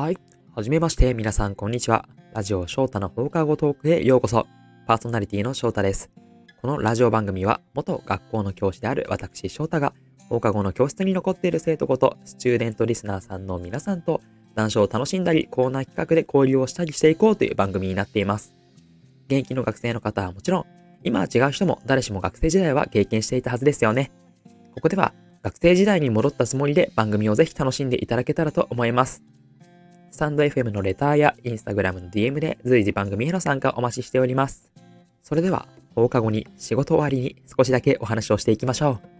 はい。はじめまして、皆さん、こんにちは。ラジオ翔太の放課後トークへようこそ。パーソナリティの翔太です。このラジオ番組は、元学校の教師である私翔太が、放課後の教室に残っている生徒こと、スチューデントリスナーさんの皆さんと、談笑を楽しんだり、コーナー企画で交流をしたりしていこうという番組になっています。現役の学生の方はもちろん、今は違う人も誰しも学生時代は経験していたはずですよね。ここでは、学生時代に戻ったつもりで番組をぜひ楽しんでいただけたらと思います。スタンド FM のレターやインスタグラムの DM で随時番組への参加お待ちしております。それでは放課後に仕事終わりに少しだけお話をしていきましょう。